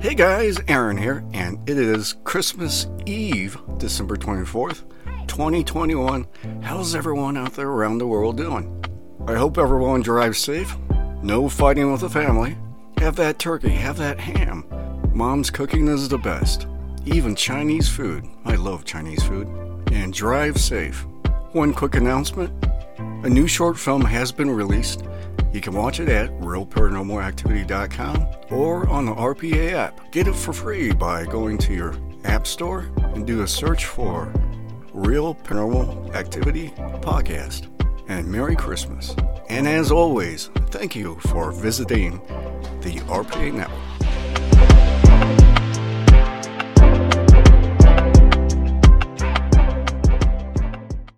Hey guys, Aaron here, and it is Christmas Eve, December 24th, 2021. How's everyone out there around the world doing? I hope everyone drives safe, no fighting with the family, have that turkey, have that ham. Mom's cooking is the best, even Chinese food. I love Chinese food. And drive safe. One quick announcement a new short film has been released. You can watch it at realparanormalactivity.com or on the RPA app. Get it for free by going to your app store and do a search for Real Paranormal Activity Podcast. And Merry Christmas. And as always, thank you for visiting the RPA Network.